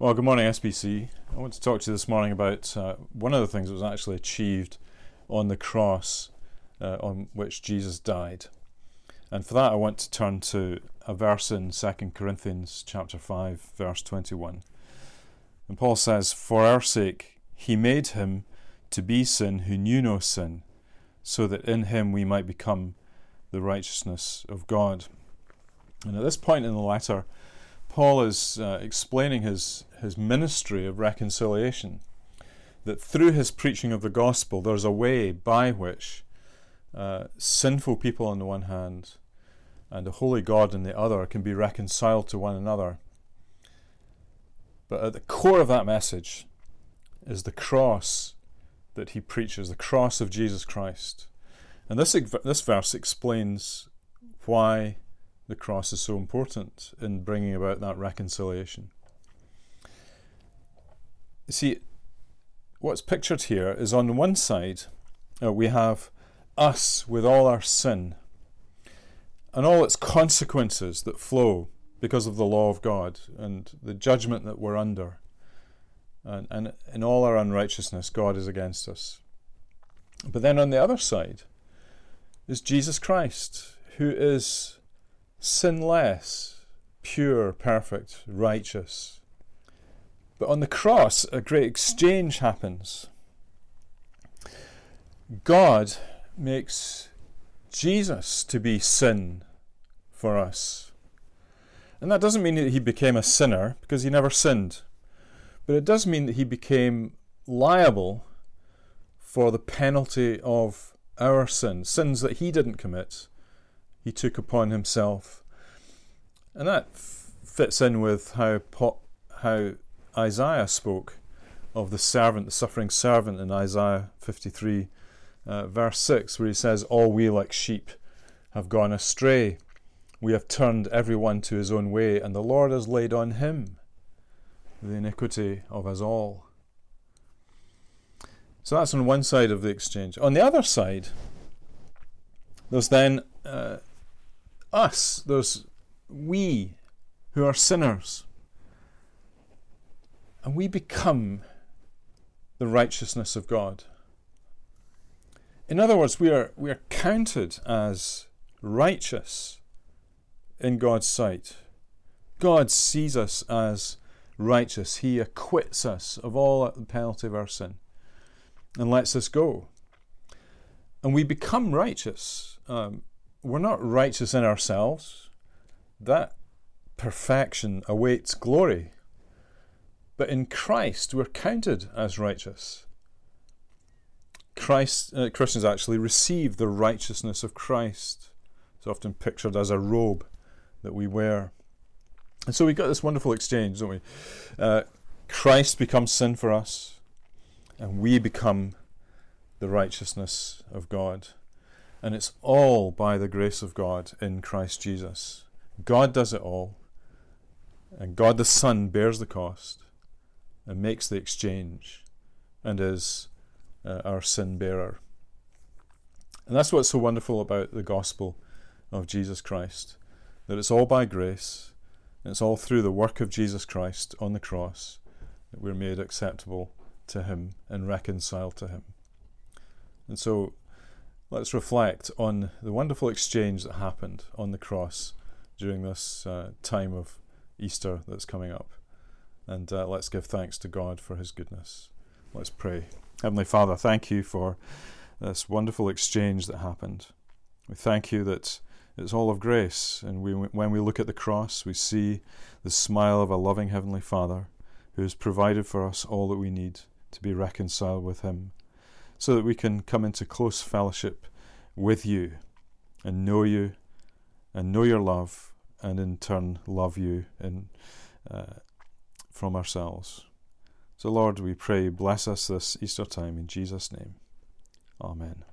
Well, good morning, SBC. I want to talk to you this morning about uh, one of the things that was actually achieved on the cross uh, on which Jesus died. And for that, I want to turn to a verse in 2 Corinthians chapter 5, verse 21. And Paul says, For our sake he made him to be sin who knew no sin, so that in him we might become the righteousness of God. And at this point in the letter, Paul is uh, explaining his, his ministry of reconciliation. That through his preaching of the gospel, there's a way by which uh, sinful people on the one hand and a holy God on the other can be reconciled to one another. But at the core of that message is the cross that he preaches, the cross of Jesus Christ. And this, this verse explains why the cross is so important in bringing about that reconciliation. You see, what's pictured here is on one side, uh, we have us with all our sin and all its consequences that flow because of the law of God and the judgment that we're under. And, and in all our unrighteousness, God is against us. But then on the other side is Jesus Christ, who is sinless, pure, perfect, righteous. But on the cross, a great exchange happens. God makes Jesus to be sin for us. And that doesn't mean that he became a sinner, because he never sinned. But it does mean that he became liable for the penalty of our sins, sins that he didn't commit, he took upon himself. And that f- fits in with how, po- how Isaiah spoke of the servant, the suffering servant in Isaiah 53, uh, verse 6, where he says, All we like sheep have gone astray. We have turned every one to his own way, and the Lord has laid on him the iniquity of us all. So that's on one side of the exchange. On the other side, there's then uh, us, those we who are sinners. And we become the righteousness of God. In other words, we are, we are counted as righteous in God's sight. God sees us as righteous. He acquits us of all the penalty of our sin and lets us go. And we become righteous. Um, we're not righteous in ourselves. That perfection awaits glory. But in Christ, we're counted as righteous. Christ, uh, Christians actually receive the righteousness of Christ. It's often pictured as a robe that we wear. And so we've got this wonderful exchange, don't we? Uh, Christ becomes sin for us, and we become the righteousness of God. And it's all by the grace of God in Christ Jesus. God does it all. And God the Son bears the cost and makes the exchange and is uh, our sin bearer. And that's what's so wonderful about the gospel of Jesus Christ that it's all by grace, it's all through the work of Jesus Christ on the cross that we're made acceptable to Him and reconciled to Him. And so let's reflect on the wonderful exchange that happened on the cross during this uh, time of Easter that's coming up. And uh, let's give thanks to God for His goodness. Let's pray. Heavenly Father, thank you for this wonderful exchange that happened. We thank you that it's all of grace, and we, when we look at the cross, we see the smile of a loving Heavenly Father who has provided for us all that we need to be reconciled with Him so that we can come into close fellowship with you and know you and know your love and in turn love you in, uh, from ourselves. So, Lord, we pray, bless us this Easter time in Jesus' name. Amen.